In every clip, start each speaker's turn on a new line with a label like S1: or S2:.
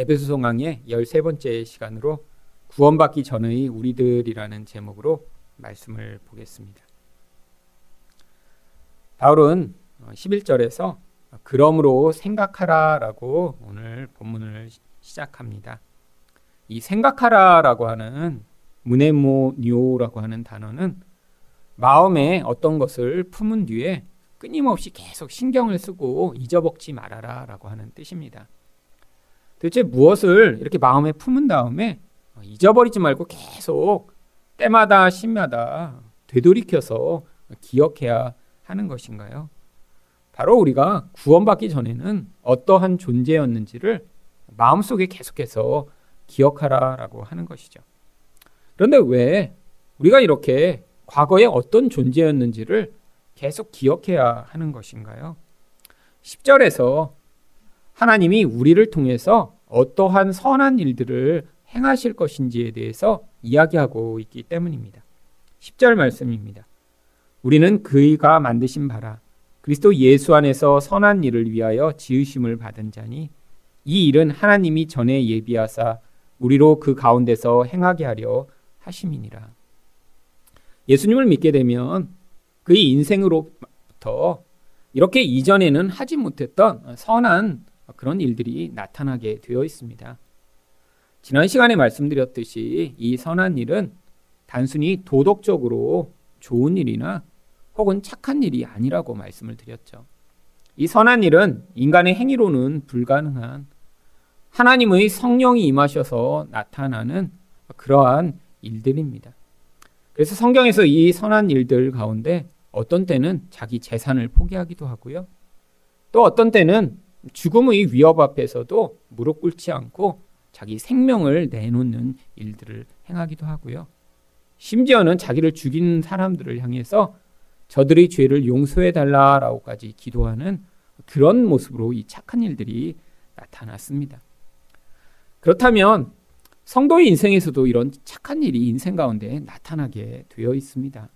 S1: 에베소 성강의 13번째 시간으로 구원받기 전의 우리들이라는 제목으로 말씀을 보겠습니다. 바울은 11절에서 그러므로 생각하라라고 오늘 본문을 시작합니다. 이 생각하라라고 하는 무네모니오라고 하는 단어는 마음에 어떤 것을 품은 뒤에 끊임없이 계속 신경을 쓰고 잊어먹지 말아라라고 하는 뜻입니다. 도대체 무엇을 이렇게 마음에 품은 다음에 잊어버리지 말고 계속 때마다 시마다 되돌이켜서 기억해야 하는 것인가요? 바로 우리가 구원받기 전에는 어떠한 존재였는지를 마음속에 계속해서 기억하라라고 하는 것이죠. 그런데 왜 우리가 이렇게 과거에 어떤 존재였는지를 계속 기억해야 하는 것인가요? 10절에서 하나님이 우리를 통해서 어떠한 선한 일들을 행하실 것인지에 대해서 이야기하고 있기 때문입니다. 10절 말씀입니다. 우리는 그이가 만드신 바라 그리스도 예수 안에서 선한 일을 위하여 지으심을 받은 자니 이 일은 하나님이 전에 예비하사 우리로 그 가운데서 행하게 하려 하심이니라. 예수님을 믿게 되면 그의 인생으로부터 이렇게 이전에는 하지 못했던 선한 그런 일들이 나타나게 되어 있습니다. 지난 시간에 말씀드렸듯이 이 선한 일은 단순히 도덕적으로 좋은 일이나 혹은 착한 일이 아니라고 말씀을 드렸죠. 이 선한 일은 인간의 행위로는 불가능한 하나님의 성령이 임하셔서 나타나는 그러한 일들입니다. 그래서 성경에서 이 선한 일들 가운데 어떤 때는 자기 재산을 포기하기도 하고요. 또 어떤 때는 죽음의 위협 앞에서도 무릎 꿇지 않고 자기 생명을 내놓는 일들을 행하기도 하고요. 심지어는 자기를 죽인 사람들을 향해서 저들의 죄를 용서해 달라라고까지 기도하는 그런 모습으로 이 착한 일들이 나타났습니다. 그렇다면 성도의 인생에서도 이런 착한 일이 인생 가운데 나타나게 되어 있습니다.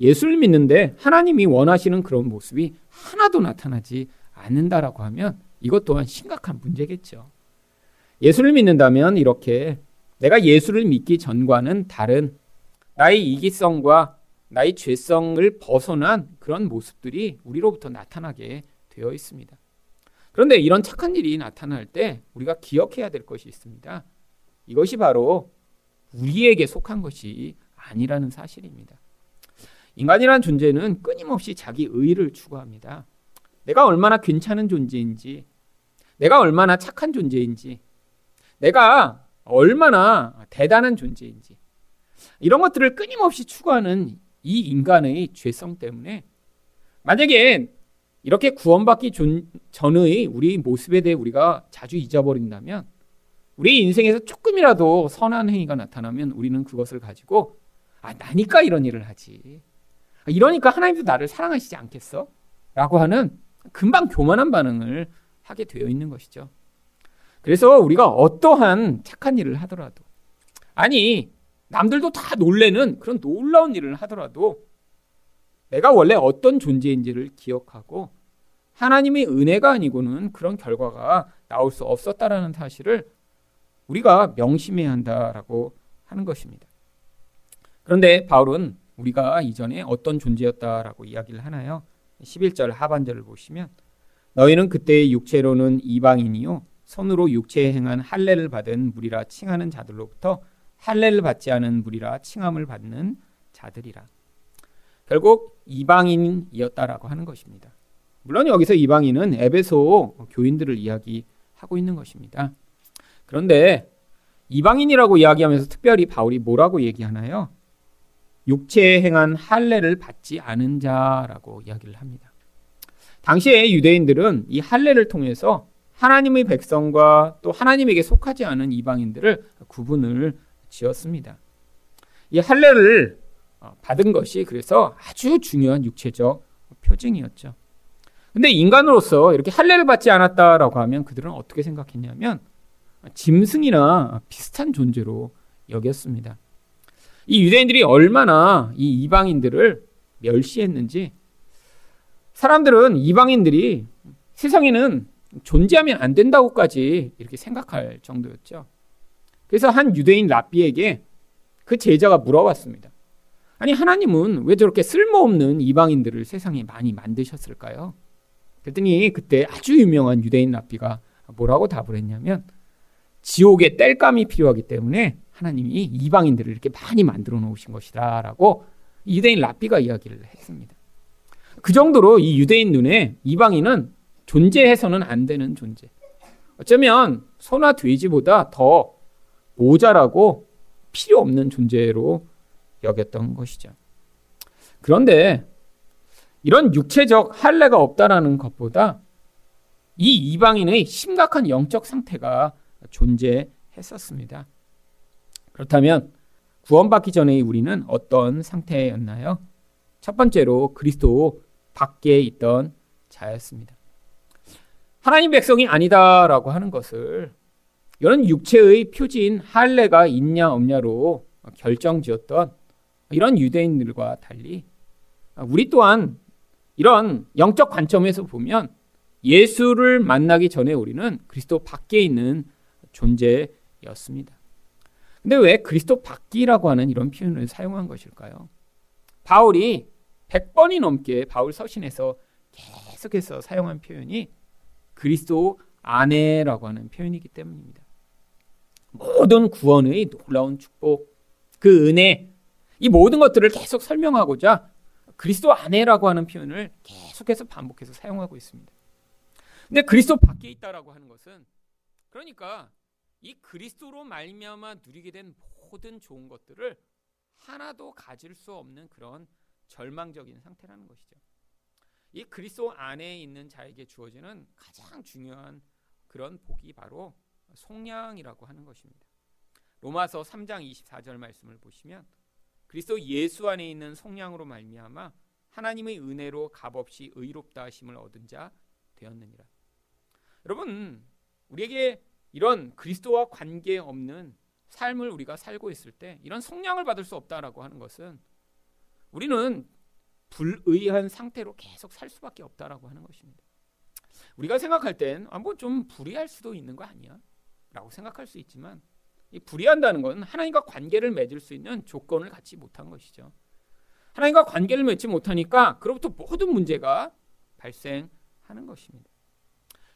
S1: 예수를 믿는데 하나님이 원하시는 그런 모습이 하나도 나타나지 않는다라고 하면 이것 또한 심각한 문제겠죠. 예수를 믿는다면 이렇게 내가 예수를 믿기 전과는 다른 나의 이기성과 나의 죄성을 벗어난 그런 모습들이 우리로부터 나타나게 되어 있습니다. 그런데 이런 착한 일이 나타날 때 우리가 기억해야 될 것이 있습니다. 이것이 바로 우리에게 속한 것이 아니라는 사실입니다. 인간이라는 존재는 끊임없이 자기 의를 추구합니다. 내가 얼마나 괜찮은 존재인지, 내가 얼마나 착한 존재인지, 내가 얼마나 대단한 존재인지, 이런 것들을 끊임없이 추구하는 이 인간의 죄성 때문에 만약에 이렇게 구원받기 전의 우리 모습에 대해 우리가 자주 잊어버린다면 우리 인생에서 조금이라도 선한 행위가 나타나면 우리는 그것을 가지고 아 나니까 이런 일을 하지 이러니까 하나님도 나를 사랑하시지 않겠어? 라고 하는 금방 교만한 반응을 하게 되어 있는 것이죠. 그래서 우리가 어떠한 착한 일을 하더라도 아니 남들도 다 놀래는 그런 놀라운 일을 하더라도 내가 원래 어떤 존재인지를 기억하고 하나님의 은혜가 아니고는 그런 결과가 나올 수 없었다라는 사실을 우리가 명심해야 한다라고 하는 것입니다. 그런데 바울은 우리가 이전에 어떤 존재였다라고 이야기를 하나요? 11절 하반절을 보시면 너희는 그때의 육체로는 이방인이요 손으로 육체에 행한 할례를 받은 무리라 칭하는 자들로부터 할례를 받지 않은 무리라 칭함을 받는 자들이라. 결국 이방인이었다라고 하는 것입니다. 물론 여기서 이방인은 에베소 교인들을 이야기하고 있는 것입니다. 그런데 이방인이라고 이야기하면서 특별히 바울이 뭐라고 얘기하나요? 육체에 행한 할례를 받지 않은 자라고 이야기를 합니다. 당시에 유대인들은 이 할례를 통해서 하나님의 백성과 또 하나님에게 속하지 않은 이방인들을 구분을 지었습니다. 이 할례를 어, 받은 것이 그래서 아주 중요한 육체적 표징이었죠. 근데 인간으로서 이렇게 할례를 받지 않았다라고 하면 그들은 어떻게 생각했냐면 짐승이나 비슷한 존재로 여겼습니다. 이 유대인들이 얼마나 이 이방인들을 멸시했는지 사람들은 이방인들이 세상에는 존재하면 안 된다고까지 이렇게 생각할 정도였죠. 그래서 한 유대인 랍비에게 그 제자가 물어봤습니다. 아니 하나님은 왜 저렇게 쓸모없는 이방인들을 세상에 많이 만드셨을까요? 그랬더니 그때 아주 유명한 유대인 랍비가 뭐라고 답을 했냐면 지옥에 땔감이 필요하기 때문에 하나님이 이방인들을 이렇게 많이 만들어 놓으신 것이다라고 유대인 랍비가 이야기를 했습니다. 그 정도로 이 유대인 눈에 이방인은 존재해서는 안 되는 존재. 어쩌면 소나 돼지보다 더 모자라고 필요 없는 존재로 여겼던 것이죠. 그런데 이런 육체적 할례가 없다라는 것보다 이 이방인의 심각한 영적 상태가 존재했었습니다. 그렇다면 구원받기 전의 우리는 어떤 상태였나요? 첫 번째로 그리스도 밖에 있던 자였습니다. 하나님 백성이 아니다라고 하는 것을 이런 육체의 표지인 할례가 있냐 없냐로 결정지었던 이런 유대인들과 달리 우리 또한 이런 영적 관점에서 보면 예수를 만나기 전에 우리는 그리스도 밖에 있는 존재였습니다. 근데 왜 그리스도 밖이라고 하는 이런 표현을 사용한 것일까요? 바울이 100번이 넘게 바울 서신에서 계속해서 사용한 표현이 그리스도 안에라고 하는 표현이기 때문입니다. 모든 구원의 놀라운 축복, 그 은혜, 이 모든 것들을 계속 설명하고자 그리스도 안에라고 하는 표현을 계속해서 반복해서 사용하고 있습니다. 근데 그리스도 밖에 있다라고 하는 것은 그러니까 이 그리스도로 말미암아 누리게 된 모든 좋은 것들을 하나도 가질 수 없는 그런 절망적인 상태라는 것이죠. 이 그리스도 안에 있는 자에게 주어지는 가장 중요한 그런 복이 바로 속량이라고 하는 것입니다. 로마서 3장 24절 말씀을 보시면 그리스도 예수 안에 있는 속량으로 말미암아 하나님의 은혜로 값없이 의롭다 하심을 얻은 자 되었느니라. 여러분, 우리에게 이런 그리스도와 관계 없는 삶을 우리가 살고 있을 때 이런 속량을 받을 수 없다라고 하는 것은 우리는 불의한 상태로 계속 살 수밖에 없다라고 하는 것입니다. 우리가 생각할 땐 아, 뭐좀 불의할 수도 있는 거 아니야? 라고 생각할 수 있지만 이 불의한다는 건 하나님과 관계를 맺을 수 있는 조건을 갖지 못한 것이죠. 하나님과 관계를 맺지 못하니까 그로부터 모든 문제가 발생하는 것입니다.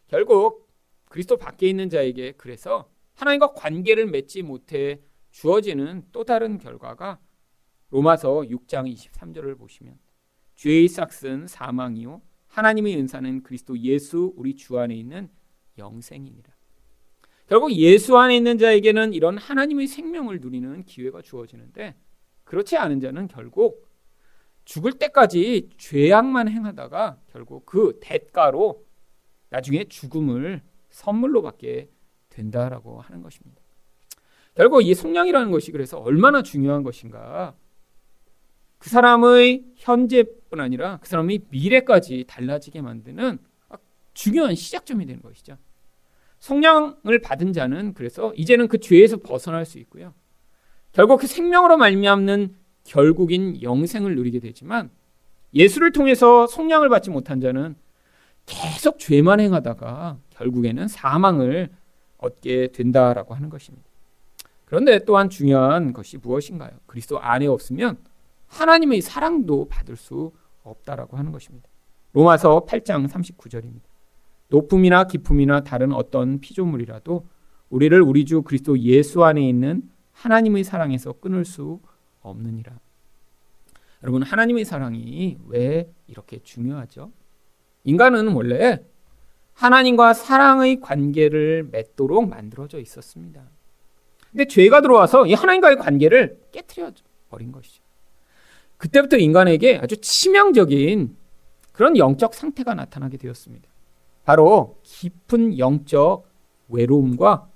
S1: 결국 그리스도 밖에 있는 자에게 그래서 하나님과 관계를 맺지 못해 주어지는 또 다른 결과가 로마서 6장 23절을 보시면 죄의 싹은 사망이요 하나님의 은사는 그리스도 예수 우리 주 안에 있는 영생이니라. 결국 예수 안에 있는 자에게는 이런 하나님의 생명을 누리는 기회가 주어지는데 그렇지 않은 자는 결국 죽을 때까지 죄악만 행하다가 결국 그 대가로 나중에 죽음을 선물로 받게 된다라고 하는 것입니다. 결국 이 속량이라는 것이 그래서 얼마나 중요한 것인가. 그 사람의 현재뿐 아니라 그 사람의 미래까지 달라지게 만드는 중요한 시작점이 되는 것이죠. 성량을 받은 자는 그래서 이제는 그 죄에서 벗어날 수 있고요. 결국 그 생명으로 말미암는 결국인 영생을 누리게 되지만 예수를 통해서 성량을 받지 못한 자는 계속 죄만 행하다가 결국에는 사망을 얻게 된다라고 하는 것입니다. 그런데 또한 중요한 것이 무엇인가요? 그리스도 안에 없으면 하나님의 사랑도 받을 수 없다라고 하는 것입니다. 로마서 8장 39절입니다. 높음이나 깊음이나 다른 어떤 피조물이라도 우리를 우리 주 그리스도 예수 안에 있는 하나님의 사랑에서 끊을 수 없느니라. 여러분 하나님의 사랑이 왜 이렇게 중요하죠? 인간은 원래 하나님과 사랑의 관계를 맺도록 만들어져 있었습니다. 근데 죄가 들어와서 이 하나님과의 관계를 깨뜨려 버린 것이죠. 그때부터 인간에게 아주 치명적인 그런 영적 상태가 나타나게 되었습니다. 바로 깊은 영적 외로움과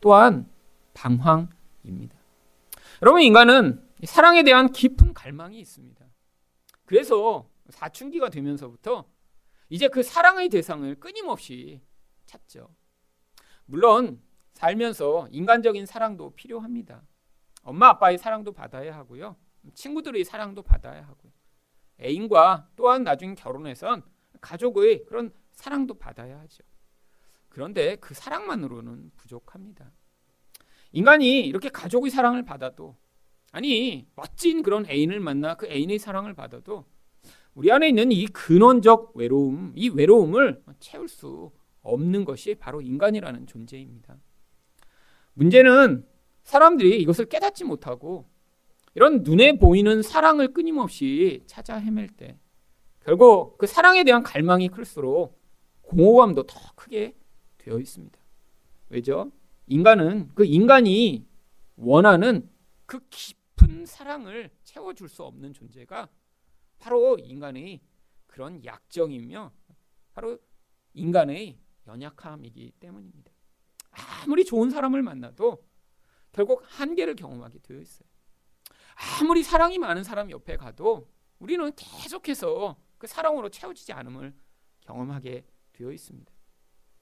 S1: 또한 방황입니다. 여러분, 인간은 사랑에 대한 깊은 갈망이 있습니다. 그래서 사춘기가 되면서부터 이제 그 사랑의 대상을 끊임없이 찾죠. 물론 살면서 인간적인 사랑도 필요합니다. 엄마 아빠의 사랑도 받아야 하고요. 친구들의 사랑도 받아야 하고요. 애인과 또한 나중 결혼해선 가족의 그런 사랑도 받아야 하죠. 그런데 그 사랑만으로는 부족합니다. 인간이 이렇게 가족의 사랑을 받아도 아니 멋진 그런 애인을 만나 그 애인의 사랑을 받아도 우리 안에 있는 이 근원적 외로움, 이 외로움을 채울 수 없는 것이 바로 인간이라는 존재입니다. 문제는 사람들이 이것을 깨닫지 못하고 이런 눈에 보이는 사랑을 끊임없이 찾아 헤맬 때 결국 그 사랑에 대한 갈망이 클수록 공허감도 더 크게 되어 있습니다. 왜죠? 인간은 그 인간이 원하는 그 깊은 사랑을 채워줄 수 없는 존재가 바로 인간의 그런 약정이며 바로 인간의 연약함이기 때문입니다. 아무리 좋은 사람을 만나도 결국 한계를 경험하게 되어 있어요. 아무리 사랑이 많은 사람 옆에 가도 우리는 계속해서 그 사랑으로 채워지지 않음을 경험하게 되어 있습니다.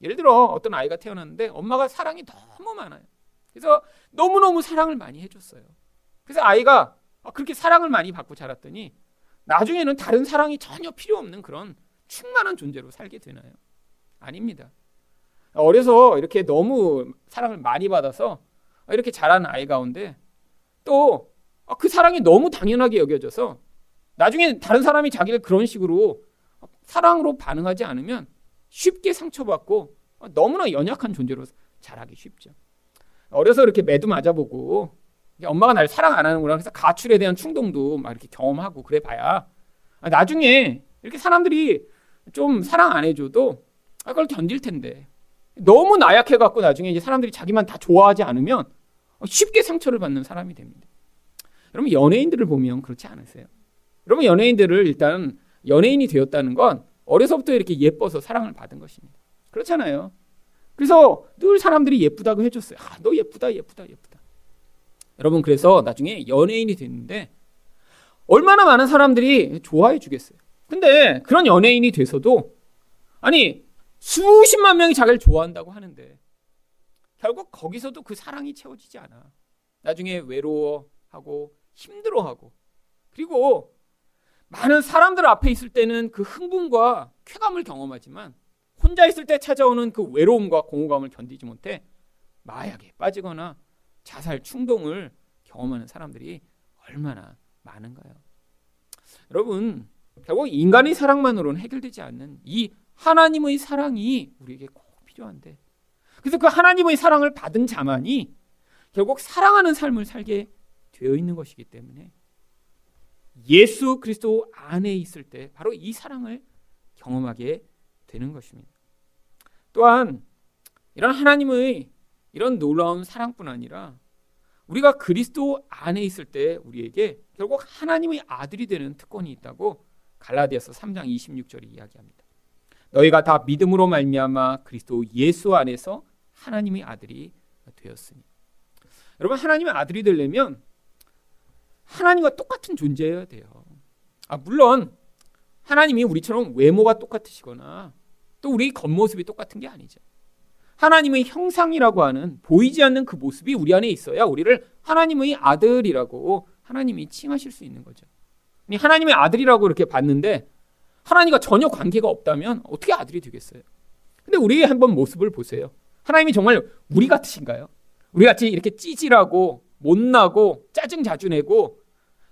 S1: 예를 들어 어떤 아이가 태어났는데 엄마가 사랑이 너무 많아요. 그래서 너무너무 사랑을 많이 해줬어요. 그래서 아이가 그렇게 사랑을 많이 받고 자랐더니 나중에는 다른 사랑이 전혀 필요 없는 그런 충만한 존재로 살게 되나요? 아닙니다. 어려서 이렇게 너무 사랑을 많이 받아서 이렇게 자란 아이 가운데 또 그 사랑이 너무 당연하게 여겨져서 나중에 다른 사람이 자기를 그런 식으로 사랑으로 반응하지 않으면 쉽게 상처받고 너무나 연약한 존재로 자라기 쉽죠. 어려서 이렇게 매도 맞아보고 엄마가 날 사랑 안 하는구나 그래서 가출에 대한 충동도 막 이렇게 경험하고 그래 봐야 나중에 이렇게 사람들이 좀 사랑 안 해줘도 그걸 견딜 텐데 너무 나약해 갖고 나중에 이제 사람들이 자기만 다 좋아하지 않으면 쉽게 상처를 받는 사람이 됩니다. 여러분 연예인들을 보면 그렇지 않으세요? 여러분 연예인들을 일단 연예인이 되었다는 건 어려서부터 이렇게 예뻐서 사랑을 받은 것입니다. 그렇잖아요. 그래서 늘 사람들이 예쁘다고 해줬어요. 아, 너 예쁘다, 예쁘다, 예쁘다. 여러분, 그래서 나중에 연예인이 됐는데 얼마나 많은 사람들이 좋아해 주겠어요. 근데 그런 연예인이 돼서도 아니, 수십만 명이 자기를 좋아한다고 하는데 결국 거기서도 그 사랑이 채워지지 않아. 나중에 외로워하고 힘들어하고 그리고 많은 사람들 앞에 있을 때는 그 흥분과 쾌감을 경험하지만 혼자 있을 때 찾아오는 그 외로움과 공허감을 견디지 못해 마약에 빠지거나 자살 충동을 경험하는 사람들이 얼마나 많은가요? 여러분, 결국 인간의 사랑만으로는 해결되지 않는 이 하나님의 사랑이 우리에게 꼭 필요한데 그래서 그 하나님의 사랑을 받은 자만이 결국 사랑하는 삶을 살게 되어 있는 것이기 때문에 예수 그리스도 안에 있을 때 바로 이 사랑을 경험하게 되는 것입니다. 또한 이런 하나님의 이런 놀라운 사랑뿐 아니라 우리가 그리스도 안에 있을 때 우리에게 결국 하나님의 아들이 되는 특권이 있다고 갈라디아서 3장 26절에 이야기합니다. 너희가 다 믿음으로 말미암아 그리스도 예수 안에서 하나님의 아들이 되었으니. 여러분 하나님의 아들이 되려면 하나님과 똑같은 존재여야 돼요. 아, 물론 하나님이 우리처럼 외모가 똑같으시거나 또 우리 겉모습이 똑같은 게 아니죠. 하나님의 형상이라고 하는 보이지 않는 그 모습이 우리 안에 있어야 우리를 하나님의 아들이라고 하나님이 칭하실 수 있는 거죠. 하나님의 아들이라고 이렇게 봤는데 하나님과 전혀 관계가 없다면 어떻게 아들이 되겠어요? 근데 우리의 한번 모습을 보세요. 하나님이 정말 우리 같으신가요? 우리 같이 이렇게 찌질하고 못나고 짜증 자주 내고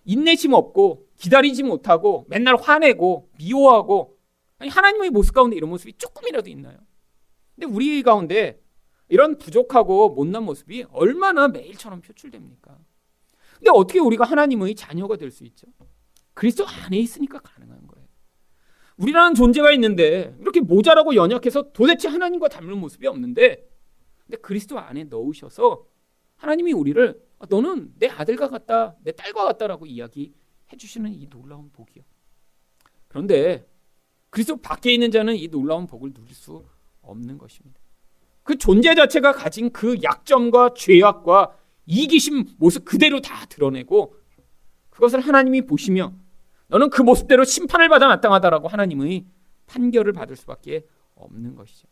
S1: 인내심 없고 기다리지 못하고 맨날 화내고 미워하고 아니 하나님의 모습 가운데 이런 모습이 조금이라도 있나요? 근데 우리 가운데 이런 부족하고 못난 모습이 얼마나 매일처럼 표출됩니까? 근데 어떻게 우리가 하나님의 자녀가 될 수 있죠? 그리스도 안에 있으니까 가능한 거예요. 우리라는 존재가 있는데 이렇게 모자라고 연약해서 도대체 하나님과 닮는 모습이 없는데 근데 그리스도 안에 넣으셔서 하나님이 우리를 아, 너는 내 아들과 같다, 내 딸과 같다라고 이야기해 주시는 이 놀라운 복이요. 그런데 그리스도 밖에 있는 자는 이 놀라운 복을 누릴 수 없는 것입니다. 그 존재 자체가 가진 그 약점과 죄악과 이기심 모습 그대로 다 드러내고 그것을 하나님이 보시며 너는 그 모습대로 심판을 받아 마땅하다라고 하나님의 판결을 받을 수밖에 없는 것이죠.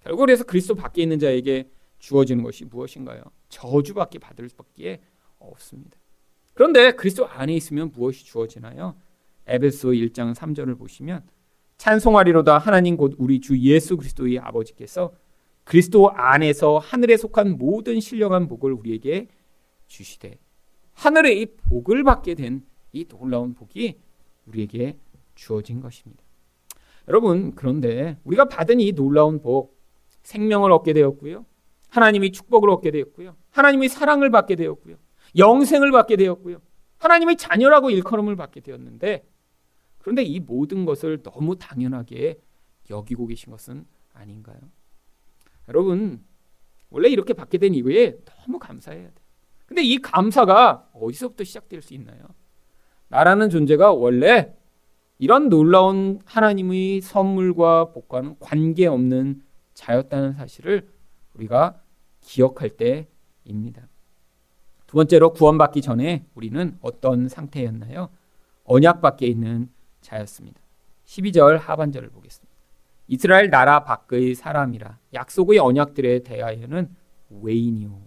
S1: 결국 그래서 그리스도 밖에 있는 자에게 주어지는 것이 무엇인가요? 저주밖에 받을 수밖에 없습니다. 그런데 그리스도 안에 있으면 무엇이 주어지나요? 에베소 1장 3절을 보시면 찬송하리로다 하나님 곧 우리 주 예수 그리스도의 아버지께서 그리스도 안에서 하늘에 속한 모든 신령한 복을 우리에게 주시되 하늘의 이 복을 받게 된 이 놀라운 복이 우리에게 주어진 것입니다. 여러분 그런데 우리가 받은 이 놀라운 복 생명을 얻게 되었고요. 하나님이 축복을 얻게 되었고요. 하나님의 사랑을 받게 되었고요. 영생을 받게 되었고요. 하나님의 자녀라고 일컬음을 받게 되었는데 그런데 이 모든 것을 너무 당연하게 여기고 계신 것은 아닌가요? 여러분 원래 이렇게 받게 된 이후에 너무 감사해야 돼. 근데 이 감사가 어디서부터 시작될 수 있나요? 나라는 존재가 원래 이런 놀라운 하나님의 선물과 복과는 관계없는 자였다는 사실을 우리가 기억할 때입니다. 두 번째로 구원받기 전에 우리는 어떤 상태였나요? 언약 밖에 있는 자였습니다. 12절 하반절을 보겠습니다. 이스라엘 나라 밖의 사람이라 약속의 언약들에 대하여는 외인이요.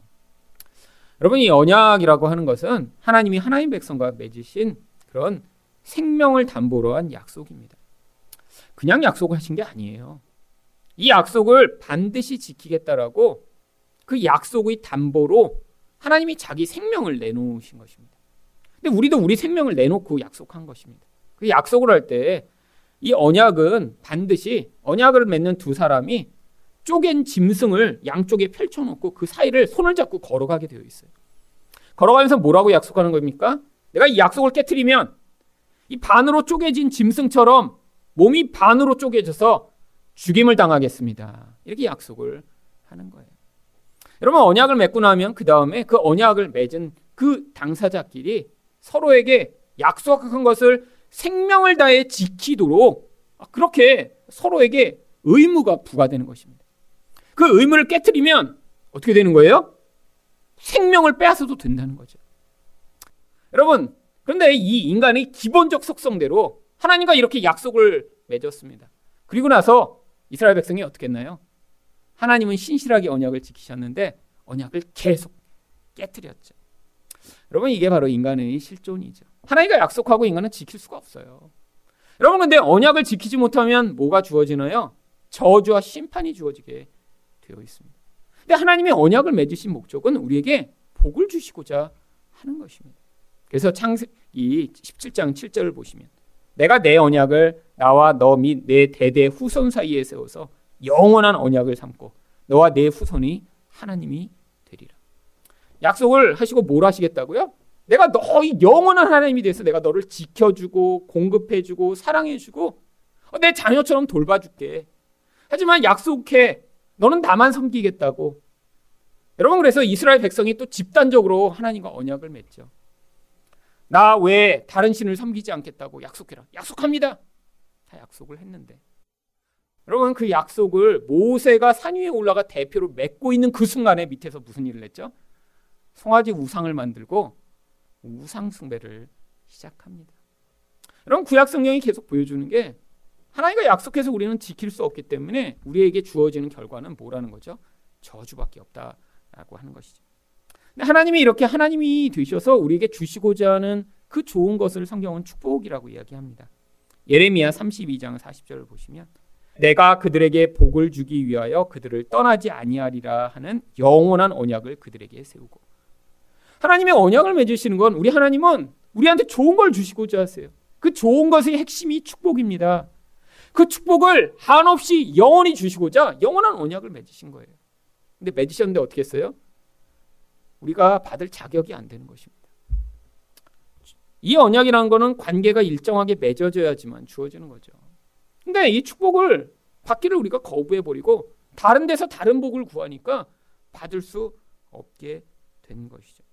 S1: 여러분 이 언약이라고 하는 것은 하나님이 하나님 백성과 맺으신 그런 생명을 담보로 한 약속입니다. 그냥 약속하신 게 아니에요. 이 약속을 반드시 지키겠다라고 그 약속의 담보로 하나님이 자기 생명을 내놓으신 것입니다. 근데 우리도 우리 생명을 내놓고 약속한 것입니다. 그 약속을 할 때 이 언약은 반드시 언약을 맺는 두 사람이 쪼갠 짐승을 양쪽에 펼쳐놓고 그 사이를 손을 잡고 걸어가게 되어 있어요. 걸어가면서 뭐라고 약속하는 겁니까? 내가 이 약속을 깨뜨리면 이 반으로 쪼개진 짐승처럼 몸이 반으로 쪼개져서 죽임을 당하겠습니다. 이렇게 약속을 하는 거예요. 여러분 언약을 맺고 나면 그 다음에 그 언약을 맺은 그 당사자끼리 서로에게 약속한 것을 생명을 다해 지키도록 그렇게 서로에게 의무가 부과되는 것입니다. 그 의무를 깨뜨리면 어떻게 되는 거예요? 생명을 빼앗아도 된다는 거죠. 여러분, 그런데 이 인간의 기본적 속성대로 하나님과 이렇게 약속을 맺었습니다. 그리고 나서 이스라엘 백성이 어떻게 했나요? 하나님은 신실하게 언약을 지키셨는데 언약을 계속 깨뜨렸죠. 여러분 이게 바로 인간의 실존이죠. 하나님과 약속하고 인간은 지킬 수가 없어요. 여러분 근데 언약을 지키지 못하면 뭐가 주어지나요? 저주와 심판이 주어지게 되어 있습니다. 근데 하나님이 언약을 맺으신 목적은 우리에게 복을 주시고자 하는 것입니다. 그래서 창세기 17장 7절을 보시면 내가 내 언약을 나와 너 및 내 대대 후손 사이에 세워서 영원한 언약을 삼고 너와 내 후손이 하나님이 되리라. 약속을 하시고 뭘 하시겠다고요? 내가 너희 영원한 하나님이 돼서 내가 너를 지켜주고 공급해주고 사랑해주고 내 자녀처럼 돌봐줄게. 하지만 약속해. 너는 나만 섬기겠다고. 여러분 그래서 이스라엘 백성이 또 집단적으로 하나님과 언약을 맺죠. 나 외에 다른 신을 섬기지 않겠다고 약속해라. 약속합니다. 다 약속을 했는데. 여러분 그 약속을 모세가 산 위에 올라가 대표로 맺고 있는 그 순간에 밑에서 무슨 일을 했죠? 송아지 우상을 만들고 우상 숭배를 시작합니다. 여러분 구약 성경이 계속 보여주는 게 하나님과 약속해서 우리는 지킬 수 없기 때문에 우리에게 주어지는 결과는 뭐라는 거죠? 저주밖에 없다라고 하는 것이죠. 하나님이 이렇게 하나님이 되셔서 우리에게 주시고자 하는 그 좋은 것을 성경은 축복이라고 이야기합니다. 예레미야 32장 40절을 보시면 내가 그들에게 복을 주기 위하여 그들을 떠나지 아니하리라 하는 영원한 언약을 그들에게 세우고 하나님의 언약을 맺으시는 건 우리 하나님은 우리한테 좋은 걸 주시고자 하세요. 그 좋은 것의 핵심이 축복입니다. 그 축복을 한없이 영원히 주시고자 영원한 언약을 맺으신 거예요. 근데 맺으셨는데 어떻게 했어요? 우리가 받을 자격이 안 되는 것입니다. 이 언약이라는 것은 관계가 일정하게 맺어져야지만 주어지는 거죠. 근데 이 축복을 받기를 우리가 거부해 버리고 다른 데서 다른 복을 구하니까 받을 수 없게 된 것이죠.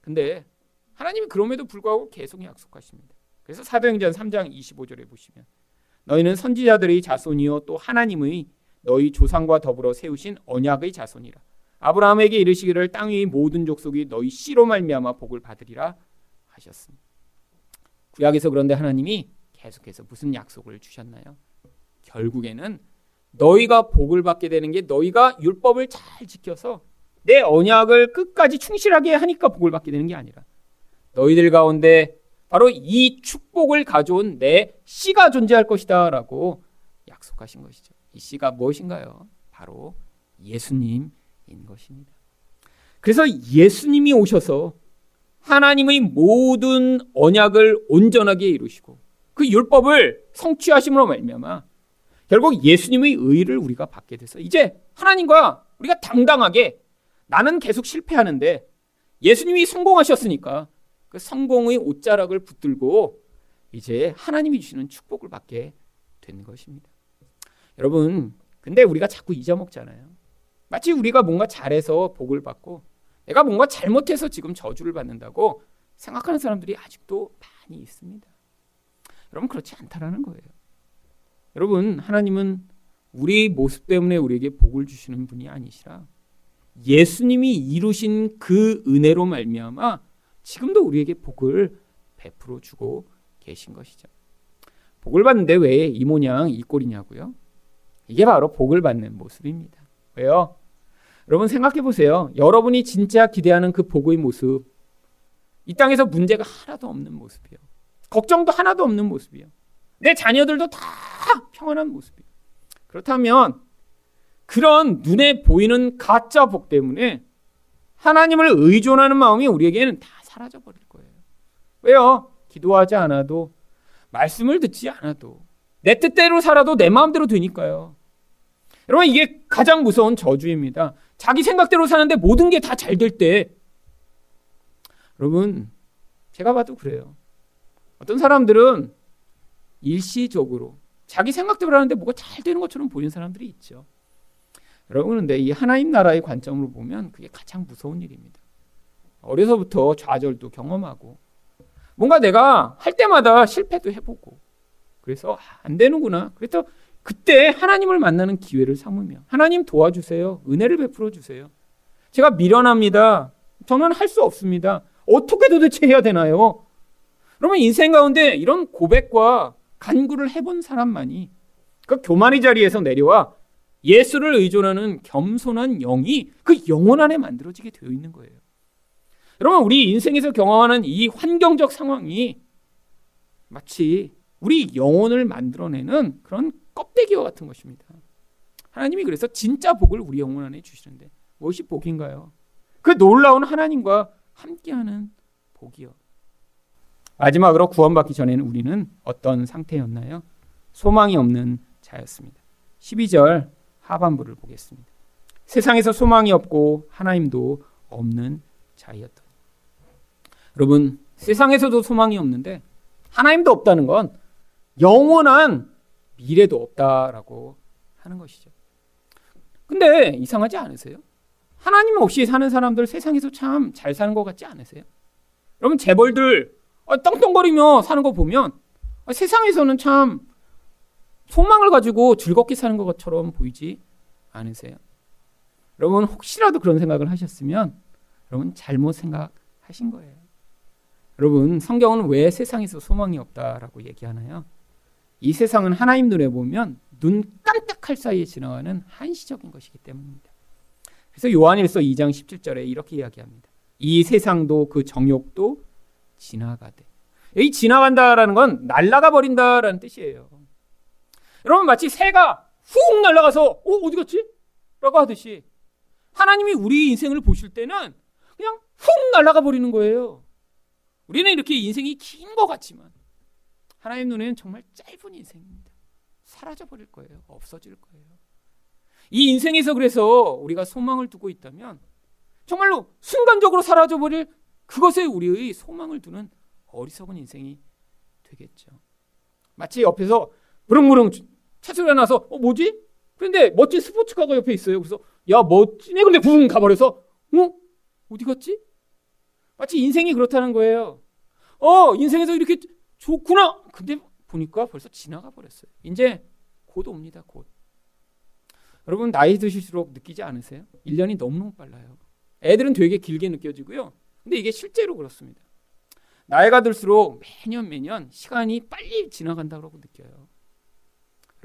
S1: 근데 하나님이 그럼에도 불구하고 계속 약속하십니다. 그래서 사도행전 3장 25절에 보시면 너희는 선지자들의 자손이요 또 하나님의 너희 조상과 더불어 세우신 언약의 자손이라. 아브라함에게 이르시기를 땅 위의 모든 족속이 너희 씨로 말미암아 복을 받으리라 하셨습니다. 구약에서 그런데 하나님이 계속해서 무슨 약속을 주셨나요? 결국에는 너희가 복을 받게 되는 게 너희가 율법을 잘 지켜서 내 언약을 끝까지 충실하게 하니까 복을 받게 되는 게 아니라 너희들 가운데 바로 이 축복을 가져온 내 씨가 존재할 것이다 라고 약속하신 것이죠. 이 씨가 무엇인가요? 바로 예수님인 것입니다. 그래서 예수님이 오셔서 하나님의 모든 언약을 온전하게 이루시고 그 율법을 성취하심으로 말미암아 결국 예수님의 의를 우리가 받게 돼서 이제 하나님과 우리가 당당하게 나는 계속 실패하는데 예수님이 성공하셨으니까 그 성공의 옷자락을 붙들고 이제 하나님이 주시는 축복을 받게 된 것입니다. 여러분, 근데 우리가 자꾸 잊어먹잖아요. 마치 우리가 뭔가 잘해서 복을 받고 내가 뭔가 잘못해서 지금 저주를 받는다고 생각하는 사람들이 아직도 많이 있습니다. 여러분 그렇지 않다라는 거예요. 여러분 하나님은 우리 모습 때문에 우리에게 복을 주시는 분이 아니시라 예수님이 이루신 그 은혜로 말미암아 지금도 우리에게 복을 베풀어 주고 계신 것이죠. 복을 받는데 왜 이 모양 이 꼴이냐고요? 이게 바로 복을 받는 모습입니다. 왜요? 여러분 생각해 보세요. 여러분이 진짜 기대하는 그 복의 모습, 이 땅에서 문제가 하나도 없는 모습이요. 걱정도 하나도 없는 모습이요. 내 자녀들도 다 평안한 모습이요. 그렇다면 그런 눈에 보이는 가짜 복 때문에 하나님을 의존하는 마음이 우리에게는 다 사라져 버릴 거예요. 왜요? 기도하지 않아도 말씀을 듣지 않아도 내 뜻대로 살아도 내 마음대로 되니까요. 여러분 이게 가장 무서운 저주입니다. 자기 생각대로 사는데 모든 게 다 잘 될 때 여러분 제가 봐도 그래요. 어떤 사람들은 일시적으로 자기 생각대로 하는데 뭐가 잘 되는 것처럼 보이는 사람들이 있죠. 근데 이 하나님 나라의 관점으로 보면 그게 가장 무서운 일입니다. 어려서부터 좌절도 경험하고 뭔가 내가 할 때마다 실패도 해보고 그래서 아, 안 되는구나. 그래서 그때 하나님을 만나는 기회를 삼으며 하나님 도와주세요. 은혜를 베풀어 주세요. 제가 미련합니다. 저는 할 수 없습니다. 어떻게 도대체 해야 되나요? 그러면 인생 가운데 이런 고백과 간구를 해본 사람만이 그 교만의 자리에서 내려와 예수를 의존하는 겸손한 영이 그 영혼 안에 만들어지게 되어 있는 거예요. 여러분, 우리 인생에서 경험하는 이 환경적 상황이 마치 우리 영혼을 만들어내는 그런 껍데기와 같은 것입니다. 하나님이 그래서 진짜 복을 우리 영혼 안에 주시는데 무엇이 복인가요? 그 놀라운 하나님과 함께하는 복이요. 마지막으로 구원받기 전에는 우리는 어떤 상태였나요? 소망이 없는 자였습니다. 12절 하반부를 보겠습니다. 세상에서 소망이 없고 하나님도 없는 자였다. 여러분, 세상에서도 소망이 없는데 하나님도 없다는 건 영원한 미래도 없다라고 하는 것이죠. 근데 이상하지 않으세요? 하나님 없이 사는 사람들 세상에서 참 잘 사는 것 같지 않으세요? 여러분 재벌들 떵떵거리며 사는 거 보면 세상에서는 참 소망을 가지고 즐겁게 사는 것처럼 보이지 않으세요? 여러분 혹시라도 그런 생각을 하셨으면 여러분 잘못 생각하신 거예요. 여러분 성경은 왜 세상에서 소망이 없다라고 얘기하나요? 이 세상은 하나님 눈에 보면 눈 깜짝할 사이에 지나가는 한시적인 것이기 때문입니다. 그래서 요한일서 2장 17절에 이렇게 이야기합니다. 이 세상도 그 정욕도 지나가되. 이 지나간다라는 건 날아가 버린다라는 뜻이에요. 여러분 마치 새가 훅 날아가서 어 어디 갔지? 라고 하듯이 하나님이 우리 인생을 보실 때는 그냥 훅 날아가 버리는 거예요. 우리는 이렇게 인생이 긴 것 같지만 하나님 눈에는 정말 짧은 인생입니다. 사라져 버릴 거예요. 없어질 거예요. 이 인생에서 그래서 우리가 소망을 두고 있다면 정말로 순간적으로 사라져 버릴 그것에 우리의 소망을 두는 어리석은 인생이 되겠죠. 마치 옆에서 무릉무릉 차소리가 나서 어 뭐지? 그런데 멋진 스포츠카가 옆에 있어요. 그래서 야 멋지네. 근데 붕 가버려서 어 어디 갔지? 마치 인생이 그렇다는 거예요. 어 인생에서 이렇게 좋구나. 근데 보니까 벌써 지나가 버렸어요. 이제 곧 옵니다. 곧. 여러분 나이 드실수록 느끼지 않으세요? 1년이 너무너무 빨라요. 애들은 되게 길게 느껴지고요. 근데 이게 실제로 그렇습니다. 나이가 들수록 매년 매년 시간이 빨리 지나간다고 느껴요.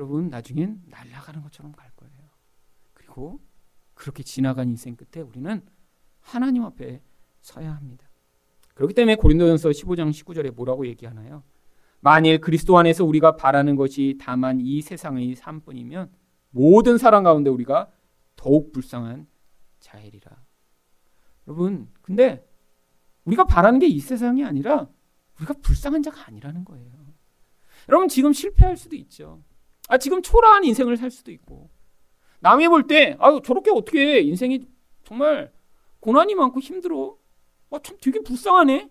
S1: 여러분 나중엔 날아가는 것처럼 갈 거예요. 그리고 그렇게 지나간 인생 끝에 우리는 하나님 앞에 서야 합니다. 그렇기 때문에 고린도전서 15장 19절에 뭐라고 얘기하나요? 만일 그리스도 안에서 우리가 바라는 것이 다만 이 세상의 삶뿐이면 모든 사람 가운데 우리가 더욱 불쌍한 자일이라. 여러분, 근데 우리가 바라는 게 이 세상이 아니라 우리가 불쌍한 자가 아니라는 거예요. 여러분 지금 실패할 수도 있죠. 아 지금 초라한 인생을 살 수도 있고 남이 볼 때 아유 저렇게 어떻게 인생이 정말 고난이 많고 힘들어. 아참 되게 불쌍하네.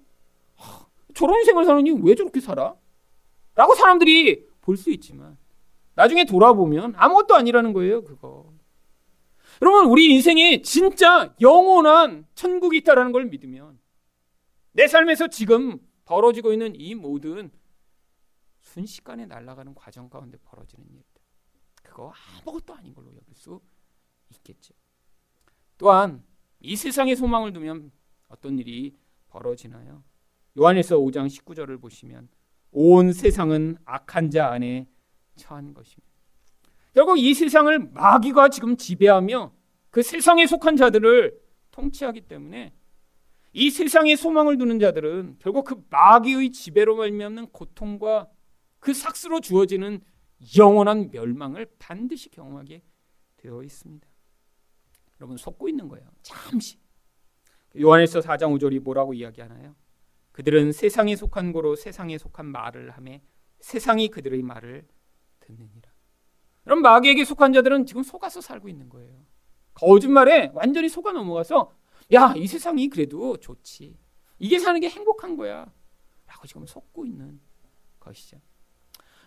S1: 하, 저런 인생을 사느니 왜 저렇게 살아? 라고 사람들이 볼 수 있지만 나중에 돌아보면 아무것도 아니라는 거예요, 그거. 여러분, 우리 인생에 진짜 영원한 천국이 있다라는 걸 믿으면 내 삶에서 지금 벌어지고 있는 이 모든 순식간에 날아가는 과정 가운데 벌어지는 일들. 그거 아무것도 아닌 걸로 여길 수 있겠죠. 또한 이 세상에 소망을 두면 어떤 일이 벌어지나요? 요한일서 5장 19절을 보시면 온 세상은 악한 자 안에 처한 것입니다. 결국 이 세상을 마귀가 지금 지배하며 그 세상에 속한 자들을 통치하기 때문에 이 세상에 소망을 두는 자들은 결국 그 마귀의 지배로 말미암는 고통과 그 삭스로 주어지는 영원한 멸망을 반드시 경험하게 되어 있습니다. 여러분 속고 있는 거예요. 잠시. 요한일서 4장 5절이 뭐라고 이야기하나요? 그들은 세상에 속한 거로 세상에 속한 말을 하며 세상이 그들의 말을 듣느니라. 그럼 마귀에게 속한 자들은 지금 속아서 살고 있는 거예요. 거짓말에 완전히 속아 넘어가서 야, 이 세상이 그래도 좋지. 이게 사는 게 행복한 거야. 라고 지금 속고 있는 것이죠.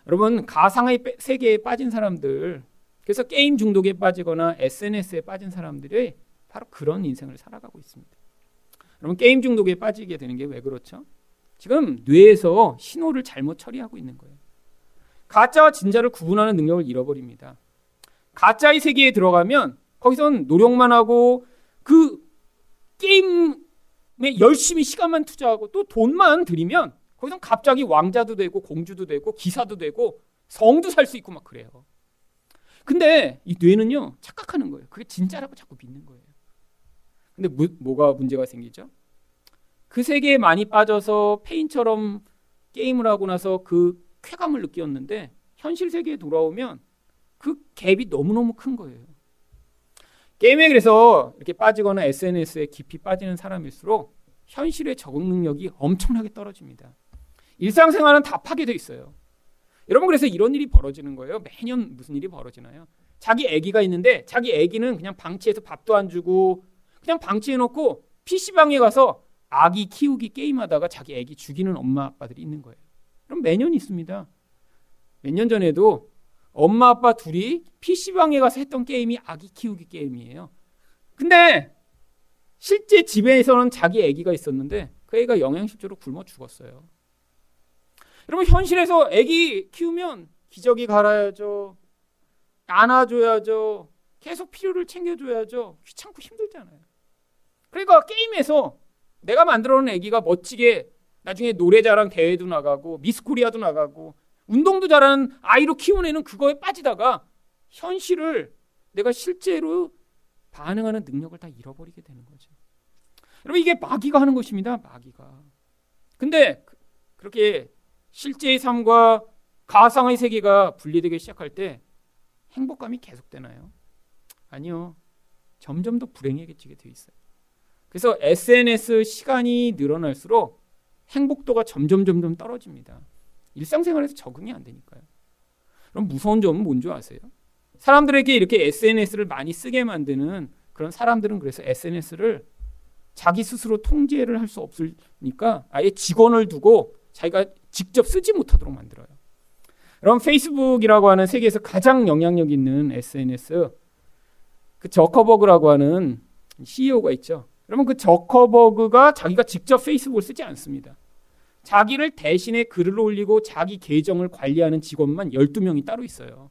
S1: 여러분, 가상의 세계에 빠진 사람들, 그래서 게임 중독에 빠지거나 SNS에 빠진 사람들이 바로 그런 인생을 살아가고 있습니다. 여러분, 게임 중독에 빠지게 되는 게 왜 그렇죠? 지금 뇌에서 신호를 잘못 처리하고 있는 거예요. 가짜와 진짜를 구분하는 능력을 잃어버립니다. 가짜의 세계에 들어가면 거기선 노력만 하고 그 게임에 열심히 시간만 투자하고 또 돈만 들이면 거기서 갑자기 왕자도 되고 공주도 되고 기사도 되고 성도 살 수 있고 막 그래요. 근데 이 뇌는요 착각하는 거예요. 그게 진짜라고 자꾸 믿는 거예요. 근데 뭐, 뭐가 문제가 생기죠? 그 세계에 많이 빠져서 페인처럼 게임을 하고 나서 그 쾌감을 느꼈는데 현실 세계에 돌아오면 그 갭이 너무너무 큰 거예요. 게임에 그래서 이렇게 빠지거나 SNS에 깊이 빠지는 사람일수록 현실의 적응 능력이 엄청나게 떨어집니다. 일상생활은 다 파괴돼 있어요. 여러분 그래서 이런 일이 벌어지는 거예요. 매년 무슨 일이 벌어지나요? 자기 아기가 있는데 자기 아기는 그냥 방치해서 밥도 안 주고 그냥 방치해 놓고 PC방에 가서 아기 키우기 게임하다가 자기 아기 죽이는 엄마 아빠들이 있는 거예요. 그럼 매년 있습니다. 몇 년 전에도 엄마 아빠 둘이 PC방에 가서 했던 게임이 아기 키우기 게임이에요. 근데 실제 집에서는 자기 아기가 있었는데 그 애가 영양실조로 굶어 죽었어요. 여러분 현실에서 아기 키우면 기저귀 갈아야죠. 안아줘야죠. 계속 필요를 챙겨줘야죠. 귀찮고 힘들잖아요. 그러니까 게임에서 내가 만들어 놓은 아기가 멋지게 나중에 노래자랑 대회도 나가고 미스코리아도 나가고 운동도 잘하는 아이로 키운 애는 그거에 빠지다가 현실을 내가 실제로 반응하는 능력을 다 잃어버리게 되는 거죠. 여러분 이게 마귀가 하는 것입니다. 마귀가. 근데 그, 그렇게 실제의 삶과 가상의 세계가 분리되기 시작할 때 행복감이 계속되나요? 아니요. 점점 더 불행해지게 돼 있어요. 그래서 SNS 시간이 늘어날수록 행복도가 점점 점점 떨어집니다. 일상생활에서 적응이 안 되니까요. 그럼 무서운 점은 뭔지 아세요? 사람들에게 이렇게 SNS를 많이 쓰게 만드는 그런 사람들은 그래서 SNS를 자기 스스로 통제를 할 수 없으니까 아예 직원을 두고 자기가 직접 쓰지 못하도록 만들어요. 그럼 페이스북이라고 하는 세계에서 가장 영향력 있는 SNS 그 저커버그라고 하는 CEO가 있죠. 그러면 그 저커버그가 자기가 직접 페이스북을 쓰지 않습니다. 자기를 대신에 글을 올리고 자기 계정을 관리하는 직원만 12명이 따로 있어요.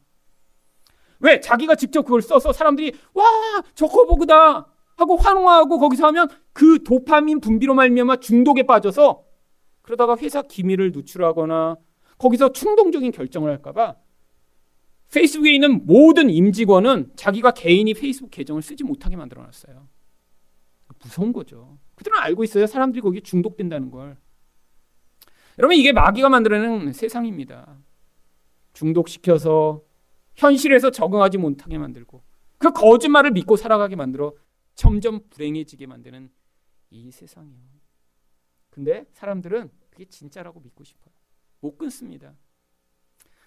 S1: 왜? 자기가 직접 그걸 써서 사람들이 와 저커버그다 하고 환호하고 거기서 하면 그 도파민 분비로 말미암아 중독에 빠져서 그러다가 회사 기밀을 누출하거나 거기서 충동적인 결정을 할까봐 페이스북에 있는 모든 임직원은 자기가 개인이 페이스북 계정을 쓰지 못하게 만들어놨어요. 무서운 거죠. 그들은 알고 있어요. 사람들이 거기에 중독된다는 걸. 여러분 이게 마귀가 만들어낸 세상입니다. 중독시켜서 현실에서 적응하지 못하게 만들고 그 거짓말을 믿고 살아가게 만들어 점점 불행해지게 만드는 이 세상이요. 근데 사람들은 그게 진짜라고 믿고 싶어요. 못 끊습니다.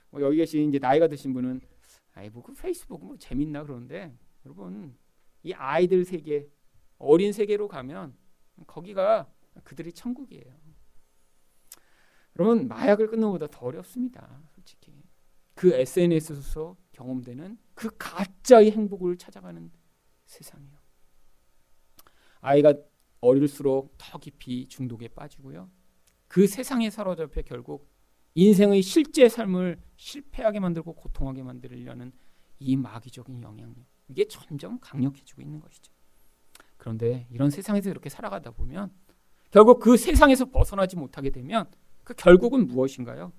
S1: 뭐 여기 계신 이제 나이가 드신 분은 아이 뭐그 페이스북 뭐 재밌나 그러는데 여러분 이 아이들 세계 어린 세계로 가면 거기가 그들이 천국이에요. 여러분 마약을 끊는 것보다 더 어렵습니다. 솔직히 그 SNS에서 경험되는 그 가짜의 행복을 찾아가는 세상이요. 아이가 어릴수록 더 깊이 중독에 빠지고요. 그 세상에 사로잡혀 결국 인생의 실제 삶을 실패하게 만들고 고통하게 만들려는 이 마귀적인 영향력. 이게 점점 강력해지고 있는 것이죠. 그런데 이런 세상에서 이렇게 살아가다 보면 결국 그 세상에서 벗어나지 못하게 되면 그 결국은 무엇인가요?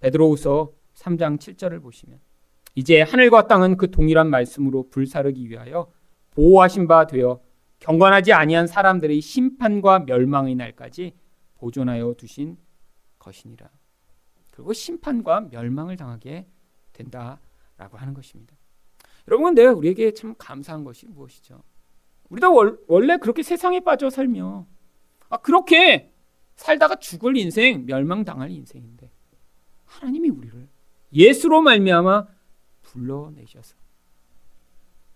S1: 베드로후서 3장 7절을 보시면 이제 하늘과 땅은 그 동일한 말씀으로 불사르기 위하여 보호하신 바 되어 경건하지 아니한 사람들의 심판과 멸망의 날까지 보존하여 두신 것이니라. 그리고 심판과 멸망을 당하게 된다라고 하는 것입니다. 여러분 근데 우리에게 참 감사한 것이 무엇이죠? 우리도 월, 원래 그렇게 세상에 빠져 살며 아, 그렇게 살다가 죽을 인생, 멸망당할 인생인데 하나님이 우리를 예수로 말미암아 불러내셔서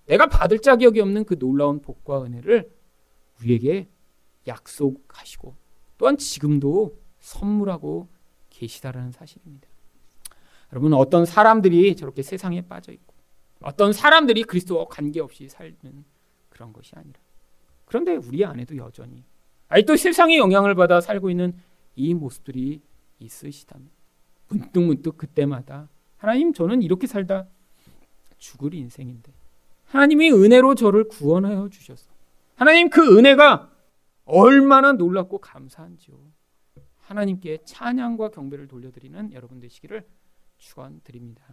S1: 내가 받을 자격이 없는 그 놀라운 복과 은혜를 우리에게 약속하시고 또한 지금도 선물하고 계시다라는 사실입니다. 여러분 어떤 사람들이 저렇게 세상에 빠져 있고 어떤 사람들이 그리스도와 관계없이 살는 그런 것이 아니라 그런데 우리 안에도 여전히 아직도 세상의 영향을 받아 살고 있는 이 모습들이 있으시다면 문득문득 그때마다 하나님 저는 이렇게 살다 죽을 인생인데 하나님이 은혜로 저를 구원하여 주셔서 하나님 그 은혜가 얼마나 놀랍고 감사한지요. 하나님께 찬양과 경배를 돌려드리는 여러분 되시기를 축원드립니다.